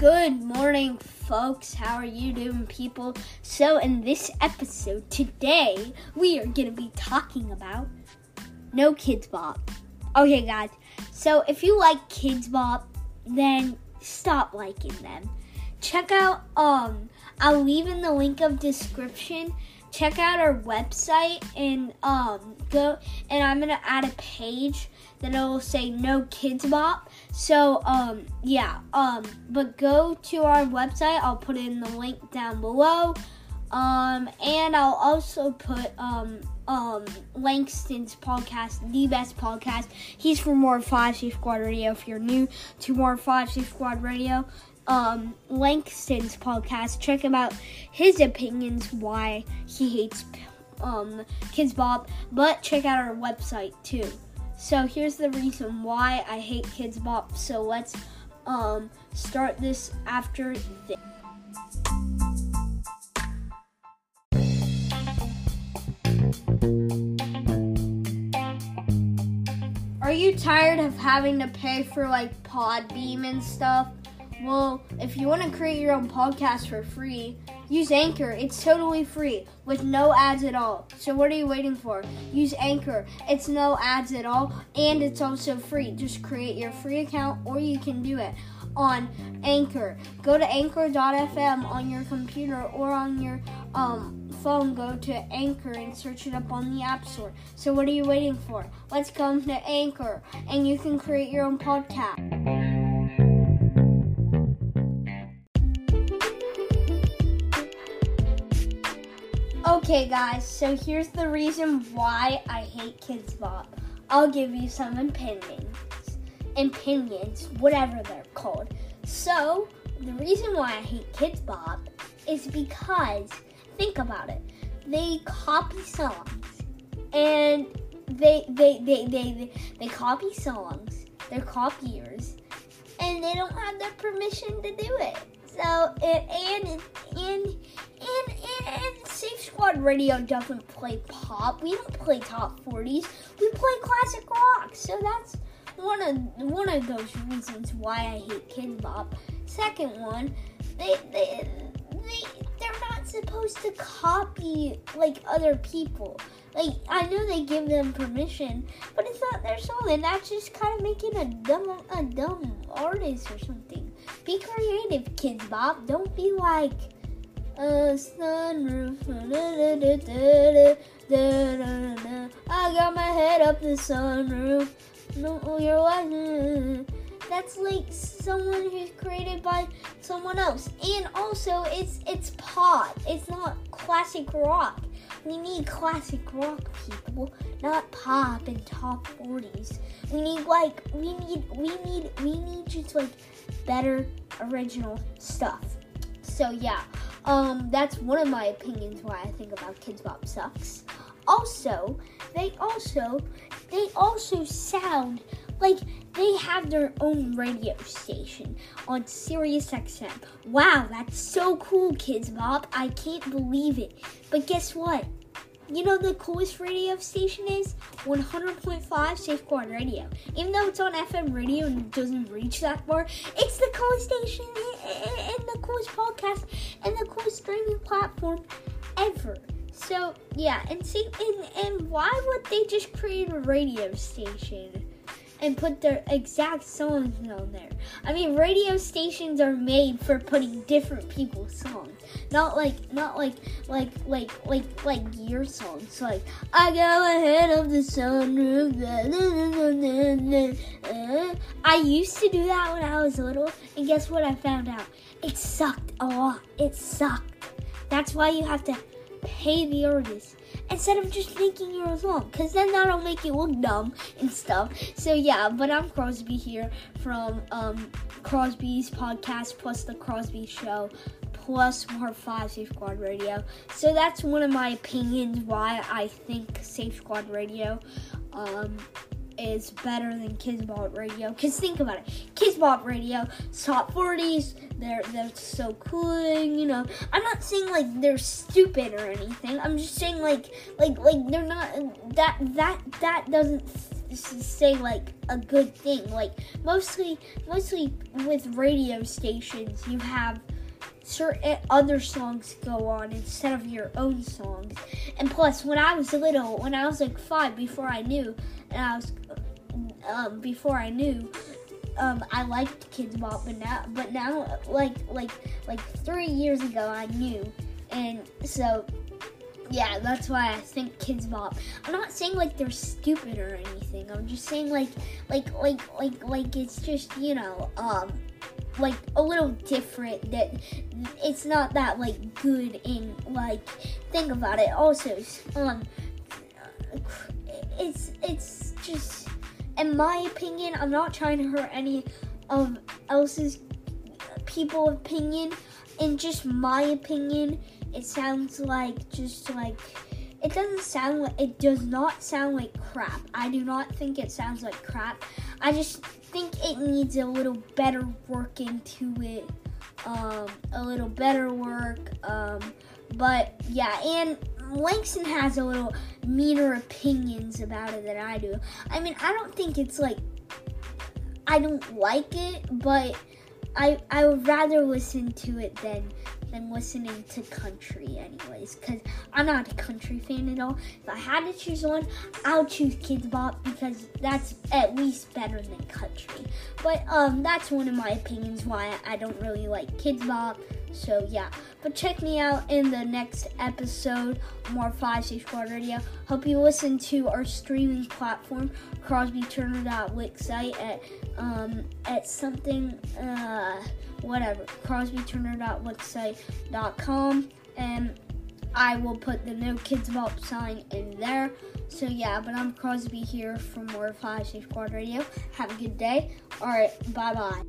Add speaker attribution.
Speaker 1: Good morning, folks. How are you doing, people? So, in this episode today, we are going to be talking about No Kidz Bop. Okay, guys. So, if you like Kidz Bop, then stop liking them. Check out um I'll leave in the link of description. Check out our website and um go and I'm gonna add a page that it'll say no Kidz Bop. So um yeah um but go to our website. I'll put in the link down below. Um and I'll also put um um Langston's podcast, the best podcast. He's from More Five C Squad Radio. If you're new to More Five C Squad Radio, um, Langston's podcast. Check him out. His opinions why he hates um, Kidz Bop, but check out our website too. So here's the reason why I hate Kidz Bop. So let's um, start this after this. Are you tired of having to pay for like Podbean and stuff? Well, if you want to create your own podcast for free, use Anchor. It's totally free with no ads at all. So what are you waiting for? Use Anchor. It's no ads at all and it's also free. Just create your free account or you can do it on Anchor. Go to anchor.fm on your computer or on your um, phone. Go to Anchor and search it up on the App Store. So what are you waiting for? Let's come to Anchor and you can create your own podcast. Okay, guys, so here's the reason why I hate Kidz Bop. I'll give you some opinions. Opinions, whatever they're called. So, the reason why I hate Kidz Bop is because, think about it, they copy songs. And they, they, they, they, they, they copy songs. They're copiers. And they don't have their permission to do it. So, and, and, and, and, and Safe Squad Radio doesn't play pop. We don't play top 40s. We play classic rock. So that's one of one of those reasons why I hate Kidz Bop. Second one, they they they they're not supposed to copy like other people. Like I know they give them permission, but it's not their song, and that's just kind of making a dumb a dumb artist or something. Be creative, Kidz Bop. Don't be like a sunroof. I got my head up the sunroof. No, you're watching. That's like someone who's created by someone else, and also it's it's pop. It's not classic rock. We need classic rock people, not pop and top 40s. We need like we need we need we need just like better original stuff. So yeah, um, that's one of my opinions why I think about Kidz Bop sucks. Also, they also they also sound like they have their own radio station on Sirius XM. Wow, that's so cool, Kidz Bop. I can't believe it. But guess what? You know the coolest radio station is 100.5 Safe Squad Radio. Even though it's on FM radio and it doesn't reach that far, it's the coolest station the coolest podcast and the coolest streaming platform ever. So yeah, and see, and, and why would they just create a radio station and put their exact songs on there? I mean, radio stations are made for putting different people's songs, not like, not like, like, like, like, like your songs. Like, I go ahead of the sunroof. I used to do that when I was little, and guess what? I found out it sucked a lot. It sucked. That's why you have to pay the artist instead of just making your own song because then that'll make you look dumb and stuff so yeah but i'm crosby here from um, crosby's podcast plus the crosby show plus more five safe squad radio so that's one of my opinions why i think safe squad radio um, is better than Bop Radio. Cause think about it, Kidz Bop Radio, top 40s, they're they're so cool. You know, I'm not saying like they're stupid or anything. I'm just saying like like like they're not that that that doesn't say like a good thing. Like mostly, mostly with radio stations, you have certain other songs go on instead of your own songs. And plus, when I was little, when I was like five, before I knew, and I was um, before I knew, um, I liked Kidz Bop, but now, but now, like like like three years ago, I knew, and so yeah, that's why I think Kidz Bop. I'm not saying like they're stupid or anything. I'm just saying like like like like like it's just you know um like a little different that it's not that like good in like think about it. Also um it's it's just in my opinion i'm not trying to hurt any of else's people opinion. In just my opinion it sounds like just like it doesn't sound like it does not sound like crap. I do not think it sounds like crap. I just think it needs a little better work into it. Um, a little better work. Um, but yeah, and Langston has a little meaner opinions about it than I do. I mean, I don't think it's like I don't like it, but I I would rather listen to it than than listening to country, anyways. Because I'm not a country fan at all. If I had to choose one, I'll choose Kidz Bop because that's at least better than country. But um, that's one of my opinions why I don't really like Kidz Bop. So yeah, but check me out in the next episode, more Five Six Squad Radio. Hope you listen to our streaming platform, CrosbyTurner.wixsite at um at something uh whatever CrosbyTurner.wixsite.com and I will put the no Kidz Bop sign in there. So yeah, but I'm Crosby here for more Five Six Squad Radio. Have a good day. All right, bye bye.